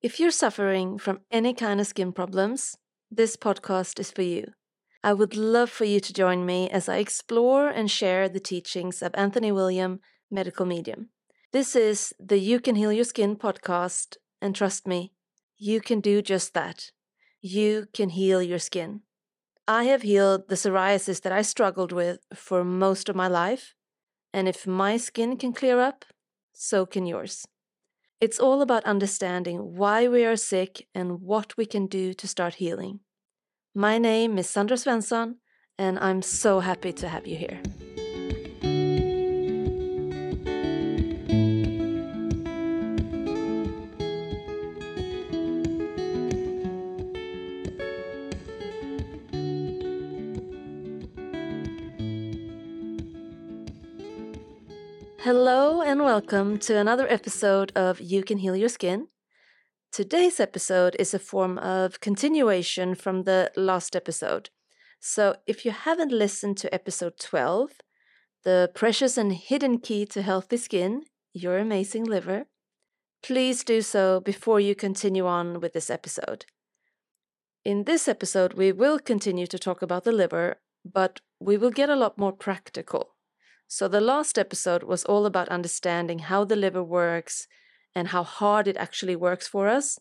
If you're suffering from any kind of skin problems, this podcast is for you. I would love for you to join me as I explore and share the teachings of Anthony William, medical medium. This is the You Can Heal Your Skin podcast, and trust me, you can do just that. You can heal your skin. I have healed the psoriasis that I struggled with for most of my life, and if my skin can clear up, so can yours. It's all about understanding why we are sick and what we can do to start healing. My name is Sandra Svensson, and I'm so happy to have you here. Hello, and welcome to another episode of You Can Heal Your Skin. Today's episode is a form of continuation from the last episode. So, if you haven't listened to episode 12, The Precious and Hidden Key to Healthy Skin, Your Amazing Liver, please do so before you continue on with this episode. In this episode, we will continue to talk about the liver, but we will get a lot more practical. So, the last episode was all about understanding how the liver works and how hard it actually works for us.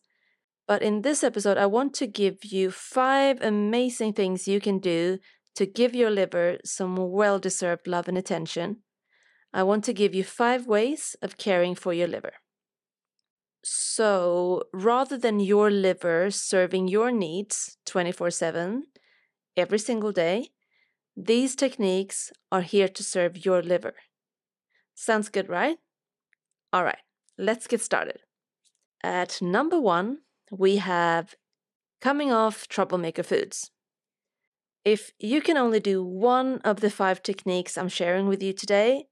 But in this episode, I want to give you five amazing things you can do to give your liver some well deserved love and attention. I want to give you five ways of caring for your liver. So, rather than your liver serving your needs 24 7 every single day, these techniques are here to serve your liver. Sounds good, right? All right, let's get started. At number one, we have coming off troublemaker foods. If you can only do one of the five techniques I'm sharing with you today,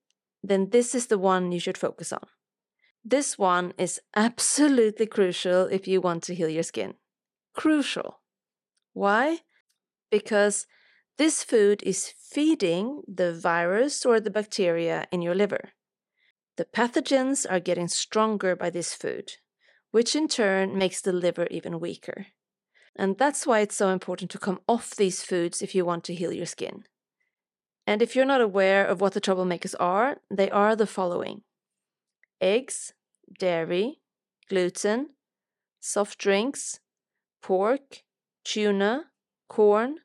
then this is the one you should focus on. This one is absolutely crucial if you want to heal your skin. Crucial. Why? Because this food is feeding the virus or the bacteria in your liver. The pathogens are getting stronger by this food, which in turn makes the liver even weaker. And that's why it's so important to come off these foods if you want to heal your skin. And if you're not aware of what the troublemakers are, they are the following eggs, dairy, gluten, soft drinks, pork, tuna, corn,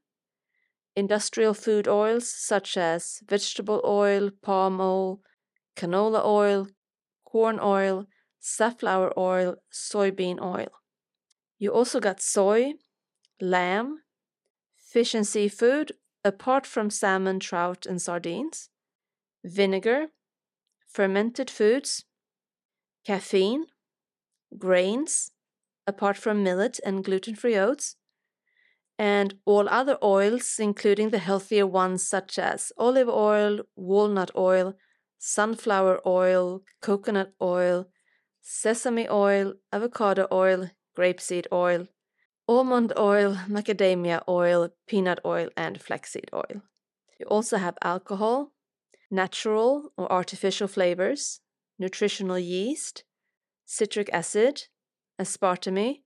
industrial food oils such as vegetable oil, palm oil, canola oil, corn oil, safflower oil, soybean oil. You also got soy, lamb, fish and seafood, apart from salmon, trout, and sardines, vinegar, fermented foods, caffeine, grains, apart from millet and gluten free oats, and all other oils, including the healthier ones such as olive oil, walnut oil, sunflower oil, coconut oil, sesame oil, avocado oil, grapeseed oil, almond oil, macadamia oil, peanut oil, and flaxseed oil. You also have alcohol, natural or artificial flavors, nutritional yeast, citric acid, aspartame,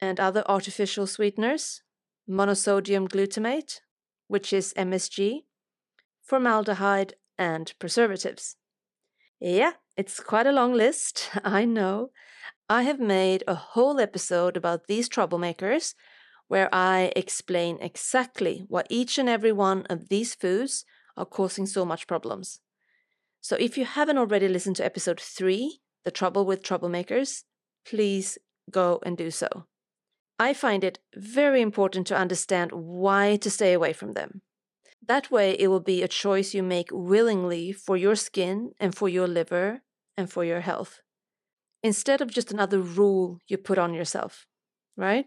and other artificial sweeteners, monosodium glutamate, which is MSG, formaldehyde, and preservatives. Yeah, it's quite a long list, I know. I have made a whole episode about these troublemakers where I explain exactly what each and every one of these foods are causing so much problems. So if you haven't already listened to episode 3, The Trouble with Troublemakers, please go and do so. I find it very important to understand why to stay away from them. That way, it will be a choice you make willingly for your skin and for your liver and for your health, instead of just another rule you put on yourself, right?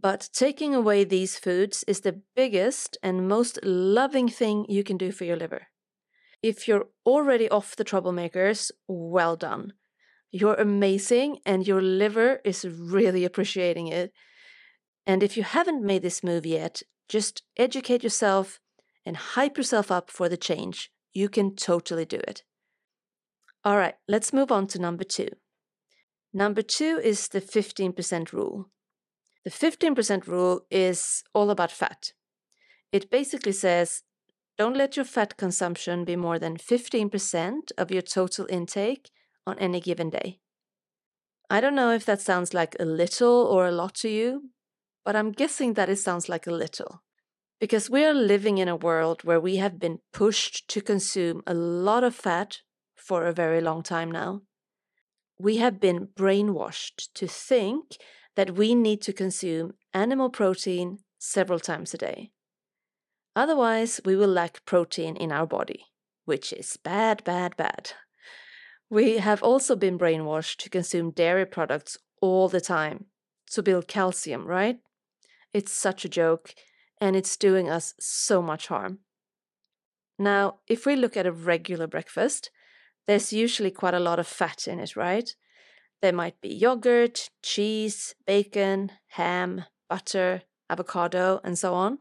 But taking away these foods is the biggest and most loving thing you can do for your liver. If you're already off the troublemakers, well done. You're amazing and your liver is really appreciating it. And if you haven't made this move yet, just educate yourself and hype yourself up for the change. You can totally do it. All right, let's move on to number two. Number two is the 15% rule. The 15% rule is all about fat. It basically says don't let your fat consumption be more than 15% of your total intake on any given day. I don't know if that sounds like a little or a lot to you, but I'm guessing that it sounds like a little. Because we are living in a world where we have been pushed to consume a lot of fat for a very long time now. We have been brainwashed to think that we need to consume animal protein several times a day. Otherwise, we will lack protein in our body, which is bad, bad, bad. We have also been brainwashed to consume dairy products all the time to build calcium, right? It's such a joke, and it's doing us so much harm. Now, if we look at a regular breakfast, there's usually quite a lot of fat in it, right? There might be yogurt, cheese, bacon, ham, butter, avocado, and so on.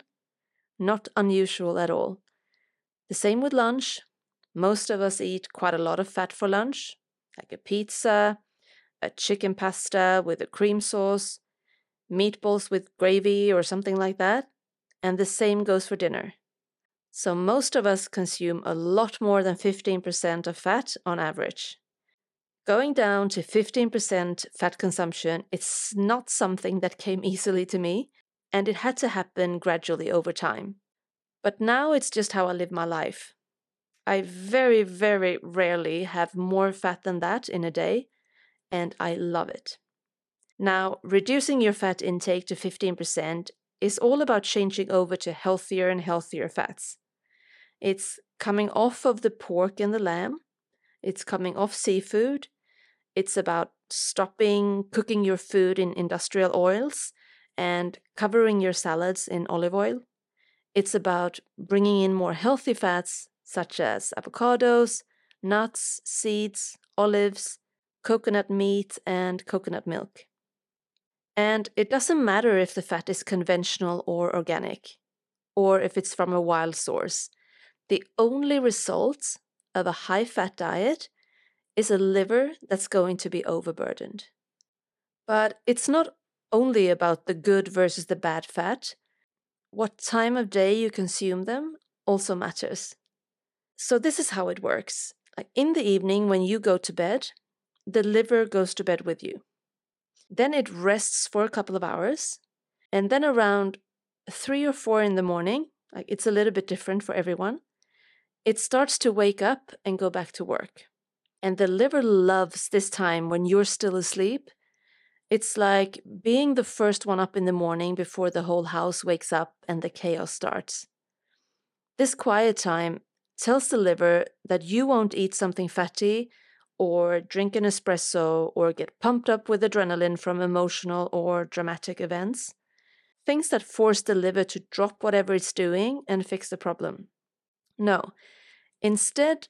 Not unusual at all. The same with lunch. Most of us eat quite a lot of fat for lunch, like a pizza, a chicken pasta with a cream sauce, meatballs with gravy or something like that. And the same goes for dinner. So most of us consume a lot more than 15% of fat on average. Going down to 15% fat consumption, it's not something that came easily to me and it had to happen gradually over time. But now it's just how I live my life. I very, very rarely have more fat than that in a day, and I love it. Now, reducing your fat intake to 15% is all about changing over to healthier and healthier fats. It's coming off of the pork and the lamb, it's coming off seafood, it's about stopping cooking your food in industrial oils and covering your salads in olive oil. It's about bringing in more healthy fats such as avocados, nuts, seeds, olives, coconut meat, and coconut milk. And it doesn't matter if the fat is conventional or organic, or if it's from a wild source. The only result of a high fat diet is a liver that's going to be overburdened. But it's not only about the good versus the bad fat. What time of day you consume them also matters. So, this is how it works. In the evening, when you go to bed, the liver goes to bed with you. Then it rests for a couple of hours. And then around three or four in the morning, like it's a little bit different for everyone, it starts to wake up and go back to work. And the liver loves this time when you're still asleep it's like being the first one up in the morning before the whole house wakes up and the chaos starts. This quiet time tells the liver that you won't eat something fatty or drink an espresso or get pumped up with adrenaline from emotional or dramatic events. Things that force the liver to drop whatever it's doing and fix the problem. No, instead,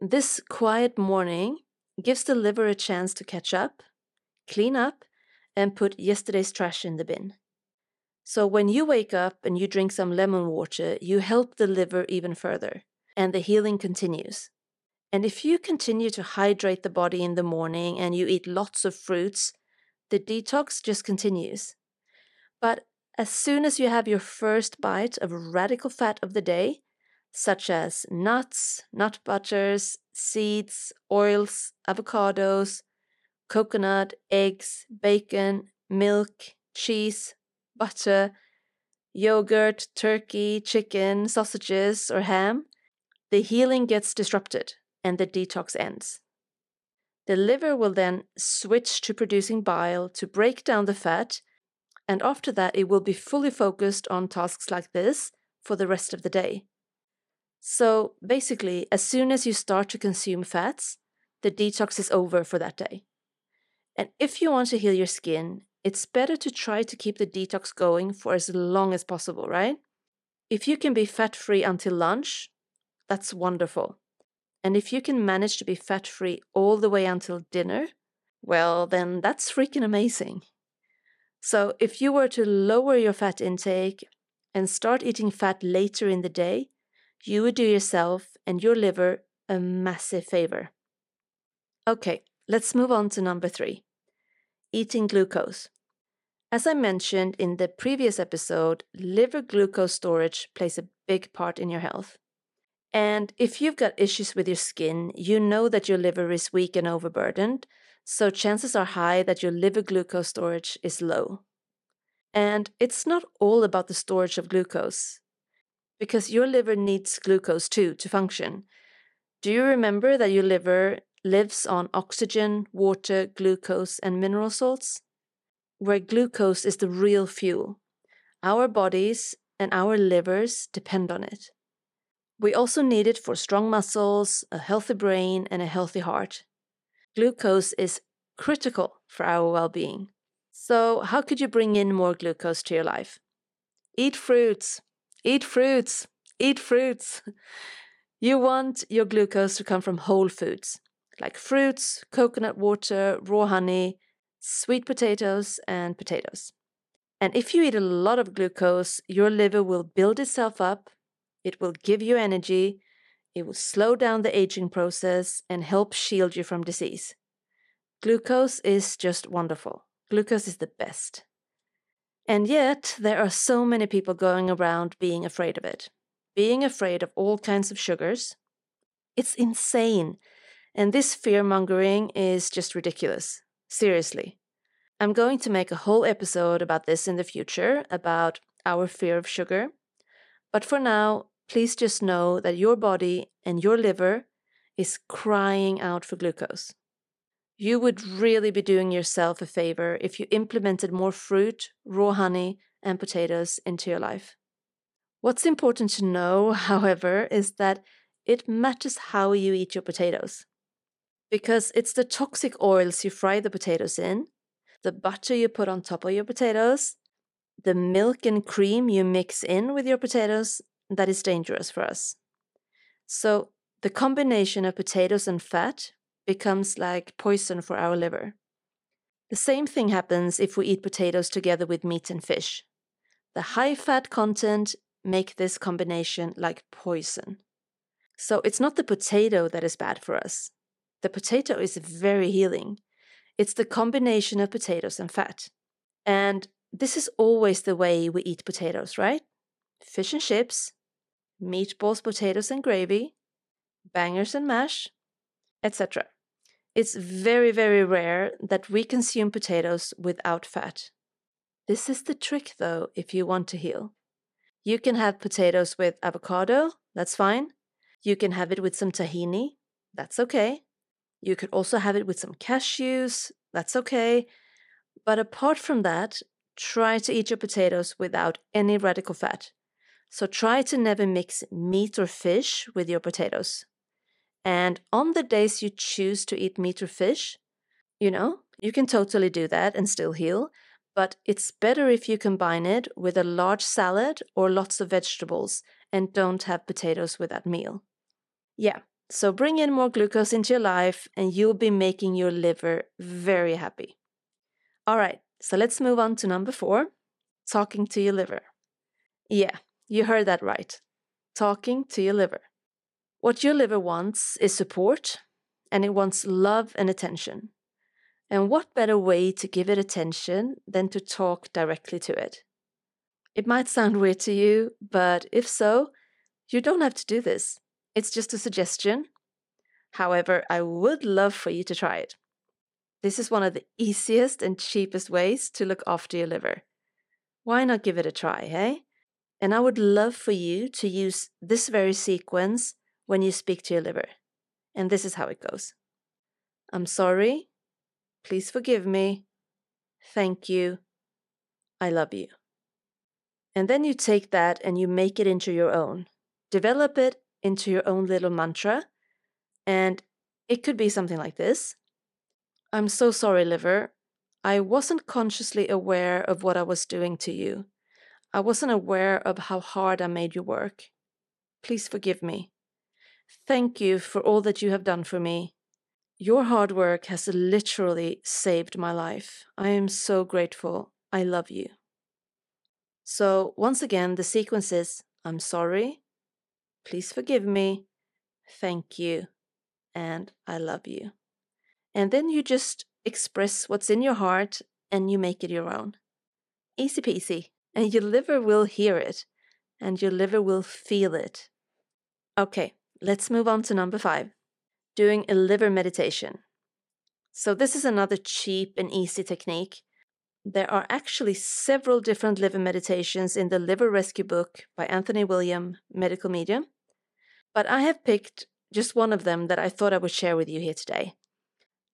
this quiet morning gives the liver a chance to catch up clean up, and put yesterday's trash in the bin. So when you wake up and you drink some lemon water, you help the liver even further, and the healing continues. And if you continue to hydrate the body in the morning and you eat lots of fruits, the detox just continues. But as soon as you have your first bite of radical fat of the day, such as nuts, nut butters, seeds, oils, avocados, coconut, eggs, bacon, milk, cheese, butter, yogurt, turkey, chicken, sausages, or ham, the healing gets disrupted and the detox ends. The liver will then switch to producing bile to break down the fat, and after that, it will be fully focused on tasks like this for the rest of the day. So basically, as soon as you start to consume fats, the detox is over for that day. And if you want to heal your skin, it's better to try to keep the detox going for as long as possible, right? If you can be fat free until lunch, that's wonderful. And if you can manage to be fat free all the way until dinner, well, then that's freaking amazing. So, if you were to lower your fat intake and start eating fat later in the day, you would do yourself and your liver a massive favor. Okay, let's move on to number three eating glucose. As I mentioned in the previous episode, liver glucose storage plays a big part in your health. And if you've got issues with your skin, you know that your liver is weak and overburdened, so chances are high that your liver glucose storage is low. And it's not all about the storage of glucose, because your liver needs glucose too to function. Do you remember that your liver lives on oxygen, water, glucose, and mineral salts? Where glucose is the real fuel. Our bodies and our livers depend on it. We also need it for strong muscles, a healthy brain, and a healthy heart. Glucose is critical for our well being. So, how could you bring in more glucose to your life? Eat fruits, eat fruits, eat fruits. You want your glucose to come from whole foods like fruits, coconut water, raw honey, sweet potatoes, and potatoes. And if you eat a lot of glucose, your liver will build itself up, it will give you energy, it will slow down the aging process, and help shield you from disease. Glucose is just wonderful. Glucose is the best. And yet, there are so many people going around being afraid of it, being afraid of all kinds of sugars. It's insane and this fear mongering is just ridiculous. Seriously. I'm going to make a whole episode about this in the future, about our fear of sugar. But for now, please just know that your body and your liver is crying out for glucose. You would really be doing yourself a favor if you implemented more fruit, raw honey, and potatoes into your life. What's important to know, however, is that it matters how you eat your potatoes because it's the toxic oils you fry the potatoes in, the butter you put on top of your potatoes, the milk and cream you mix in with your potatoes that is dangerous for us. So, the combination of potatoes and fat becomes like poison for our liver. The same thing happens if we eat potatoes together with meat and fish. The high fat content make this combination like poison. So it's not the potato that is bad for us. The potato is very healing. It's the combination of potatoes and fat. And this is always the way we eat potatoes, right? Fish and chips, meatballs, potatoes and gravy, bangers and mash, etc. It's very, very rare that we consume potatoes without fat. This is the trick, though, if you want to heal. You can have potatoes with avocado, that's fine. You can have it with some tahini, that's okay. You could also have it with some cashews, that's okay. But apart from that, try to eat your potatoes without any radical fat. So try to never mix meat or fish with your potatoes. And on the days you choose to eat meat or fish, you know, you can totally do that and still heal, but it's better if you combine it with a large salad or lots of vegetables and don't have potatoes with that meal. Yeah, so bring in more glucose into your life and you'll be making your liver very happy. All right, so let's move on to number four talking to your liver. Yeah, you heard that right. Talking to your liver. What your liver wants is support and it wants love and attention. And what better way to give it attention than to talk directly to it? It might sound weird to you, but if so, you don't have to do this. It's just a suggestion. However, I would love for you to try it. This is one of the easiest and cheapest ways to look after your liver. Why not give it a try, hey? And I would love for you to use this very sequence when you speak to your liver. And this is how it goes I'm sorry. Please forgive me. Thank you. I love you. And then you take that and you make it into your own. Develop it into your own little mantra. And it could be something like this I'm so sorry, liver. I wasn't consciously aware of what I was doing to you. I wasn't aware of how hard I made you work. Please forgive me. Thank you for all that you have done for me. Your hard work has literally saved my life. I am so grateful. I love you. So, once again, the sequence is I'm sorry, Please forgive me. Thank you. And I love you. And then you just express what's in your heart and you make it your own. Easy peasy. And your liver will hear it and your liver will feel it. Okay, let's move on to number five doing a liver meditation. So, this is another cheap and easy technique. There are actually several different liver meditations in the Liver Rescue book by Anthony William, Medical Medium, but I have picked just one of them that I thought I would share with you here today.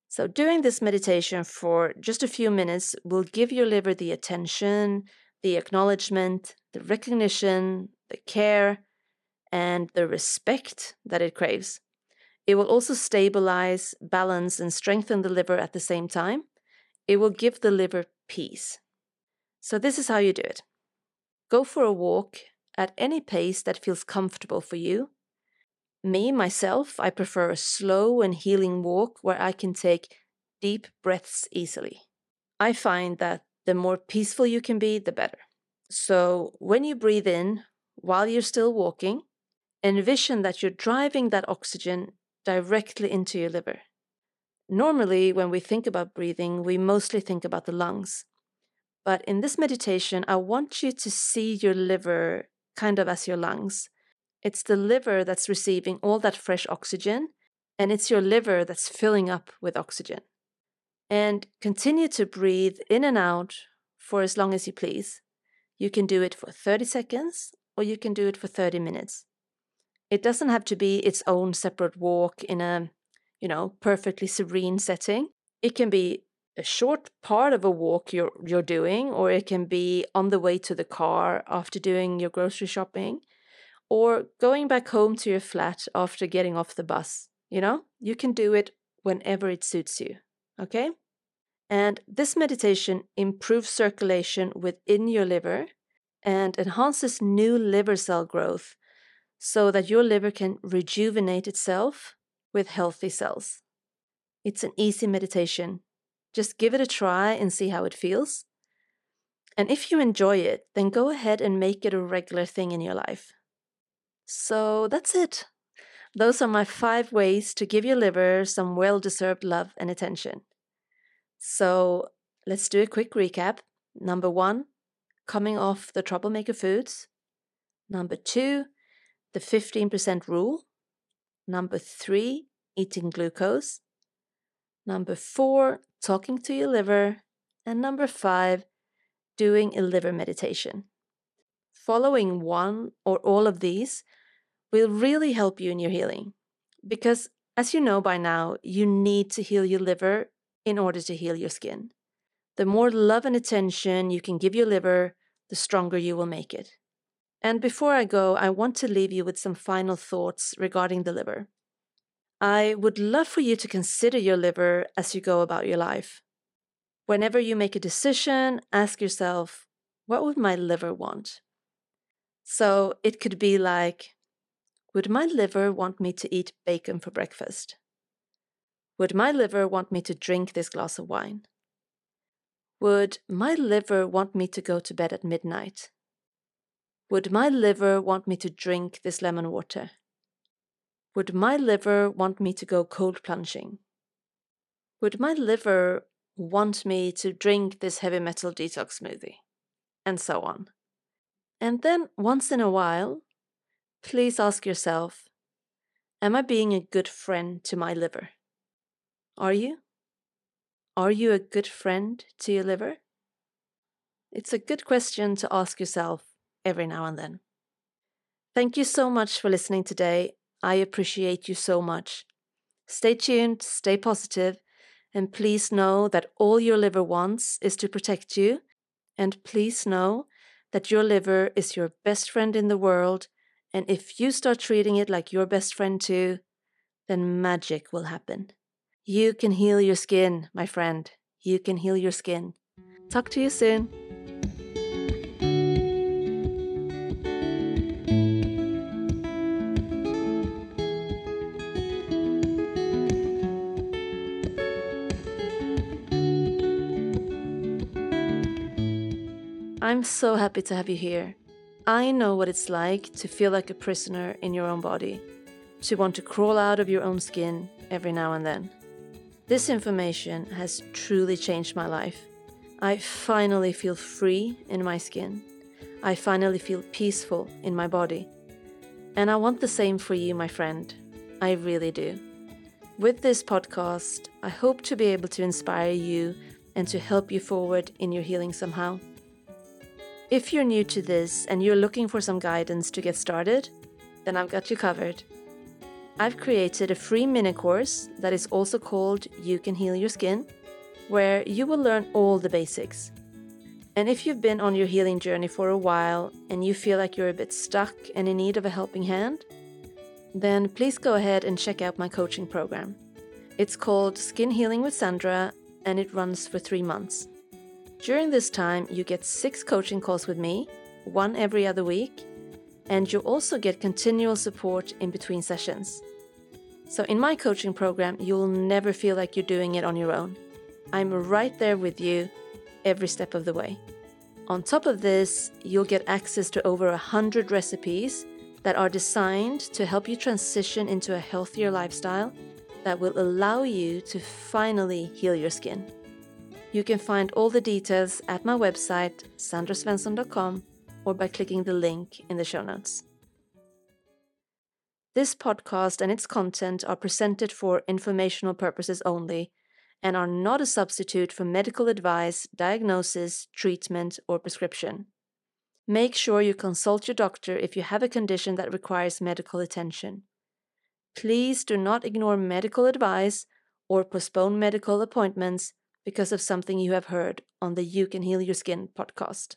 So, doing this meditation for just a few minutes will give your liver the attention, the acknowledgement, the recognition, the care, and the respect that it craves. It will also stabilize, balance, and strengthen the liver at the same time. It will give the liver peace. So, this is how you do it go for a walk at any pace that feels comfortable for you me, myself, I prefer a slow and healing walk where I can take deep breaths easily. I find that the more peaceful you can be, the better. So when you breathe in while you're still walking, envision that you're driving that oxygen directly into your liver. Normally, when we think about breathing, we mostly think about the lungs. But in this meditation, I want you to see your liver kind of as your lungs it's the liver that's receiving all that fresh oxygen, and it's your liver that's filling up with oxygen. And continue to breathe in and out for as long as you please. You can do it for 30 seconds or you can do it for 30 minutes. It doesn't have to be its own separate walk in a, you know, perfectly serene setting. It can be a short part of a walk you're you're doing or it can be on the way to the car after doing your grocery shopping or going back home to your flat after getting off the bus. You know, you can do it whenever it suits you. Okay? And this meditation improves circulation within your liver and enhances new liver cell growth so that your liver can rejuvenate itself with healthy cells. It's an easy meditation. Just give it a try and see how it feels. And if you enjoy it, then go ahead and make it a regular thing in your life. So that's it. Those are my five ways to give your liver some well deserved love and attention. So let's do a quick recap. Number one, coming off the troublemaker foods. Number two, the 15% rule. Number three, eating glucose. Number four, talking to your liver. And number five, doing a liver meditation. Following one or all of these will really help you in your healing. Because, as you know by now, you need to heal your liver in order to heal your skin. The more love and attention you can give your liver, the stronger you will make it. And before I go, I want to leave you with some final thoughts regarding the liver. I would love for you to consider your liver as you go about your life. Whenever you make a decision, ask yourself, what would my liver want? So it could be like, would my liver want me to eat bacon for breakfast? Would my liver want me to drink this glass of wine? Would my liver want me to go to bed at midnight? Would my liver want me to drink this lemon water? Would my liver want me to go cold plunging? Would my liver want me to drink this heavy metal detox smoothie? And so on. And then once in a while, Please ask yourself Am I being a good friend to my liver? Are you? Are you a good friend to your liver? It's a good question to ask yourself every now and then. Thank you so much for listening today. I appreciate you so much. Stay tuned, stay positive, and please know that all your liver wants is to protect you. And please know that your liver is your best friend in the world and if you start treating it like your best friend too, then magic will happen. You can heal your skin, my friend. You can heal your skin. Talk to you soon. I'm so happy to have you here. I know what it's like to feel like a prisoner in your own body, to want to crawl out of your own skin every now and then. This information has truly changed my life. I finally feel free in my skin. I finally feel peaceful in my body. And I want the same for you, my friend. I really do. With this podcast, I hope to be able to inspire you and to help you forward in your healing somehow. If you're new to this and you're looking for some guidance to get started, then I've got you covered. I've created a free mini course that is also called You Can Heal Your Skin, where you will learn all the basics. And if you've been on your healing journey for a while and you feel like you're a bit stuck and in need of a helping hand, then please go ahead and check out my coaching program. It's called Skin Healing with Sandra and it runs for three months. During this time, you get six coaching calls with me, one every other week, and you also get continual support in between sessions. So, in my coaching program, you'll never feel like you're doing it on your own. I'm right there with you every step of the way. On top of this, you'll get access to over 100 recipes that are designed to help you transition into a healthier lifestyle that will allow you to finally heal your skin. You can find all the details at my website, sandrasvensson.com, or by clicking the link in the show notes. This podcast and its content are presented for informational purposes only and are not a substitute for medical advice, diagnosis, treatment, or prescription. Make sure you consult your doctor if you have a condition that requires medical attention. Please do not ignore medical advice or postpone medical appointments because of something you have heard on the You Can Heal Your Skin podcast.